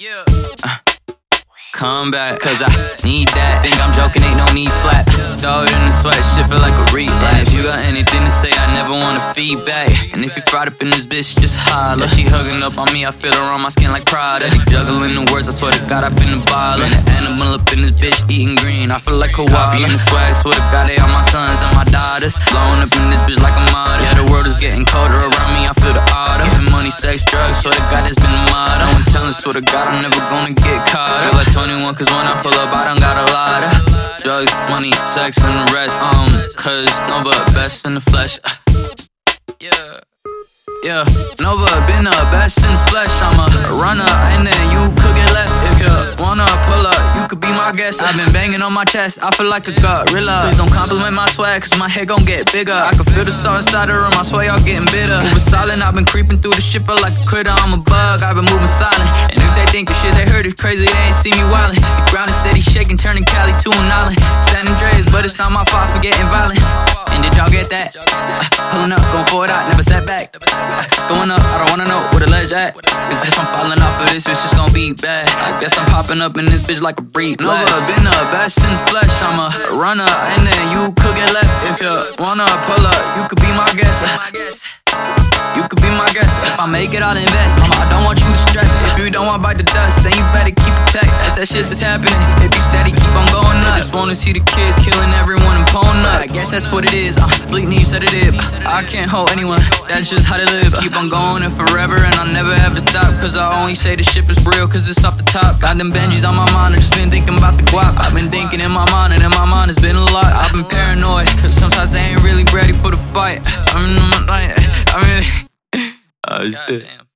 Uh, come back, cause I need that. Think I'm joking, ain't no need slap. It in the sweat, shit feel like a read. And if you got anything to say, I never wanna feedback. And if you fried up in this bitch, just holler. She hugging up on me, I feel her on my skin like Prada. Juggling the words, I swear to God, I've been a baller. An animal up in this bitch, eating green. I feel like a wobby in the swag, swear to God, they are my sons and my daughters. Blowing up in this bitch like a martyr. Yeah, the world is getting colder swear to God, I'm never gonna get caught up. Like 21, cause when I pull up, I don't got a lot of drugs, money, sex, and the rest. Um, cause Nova best in the flesh. Yeah. Yeah, Nova been the best in the flesh. I'm a runner, and then you could get left if you wanna pull up. You could be my guest. I've been banging on my chest, I feel like a gorilla. Please don't compliment my swag, cause my head gon' get bigger. I can feel the salt inside the room, I swear y'all getting bitter. Moving silent, I've been creeping through the shit, feel like a critter. I'm a bug, I've been moving crazy, they ain't see me wildin'. The ground is steady shaking, turning Cali to an island. San Andreas, but it's not my fault for getting violent. And did y'all get that? Uh, pulling up, going forward I never sat back. Uh, up, I don't wanna know where the ledge at. Cause if I'm falling off of this, it's just gonna be bad. Guess I'm popping up in this bitch like a breed. Nova been the best in the flesh. I'm a runner, and then you could get left if you wanna pull up. You could be my guest. You could be my guest. If I make it, I'll invest. I don't want you to stress. If you don't want to bite the dust, then that shit that's happening. If you steady, keep on going up. Just wanna see the kids killing everyone pulling up. I guess that's what it is. Uh, Bleak knee said it is. I can't hold anyone. That's just how they live. Keep on going and forever, and I'll never ever stop. Cause I only say the shit is real, cause it's off the top. Got them Benjis on my mind, I just been thinking about the guap. I've been thinking in my mind, and in my mind it's been a lot. I've been paranoid, cause sometimes they ain't really ready for the fight. I I'm like, I mean, oh shit.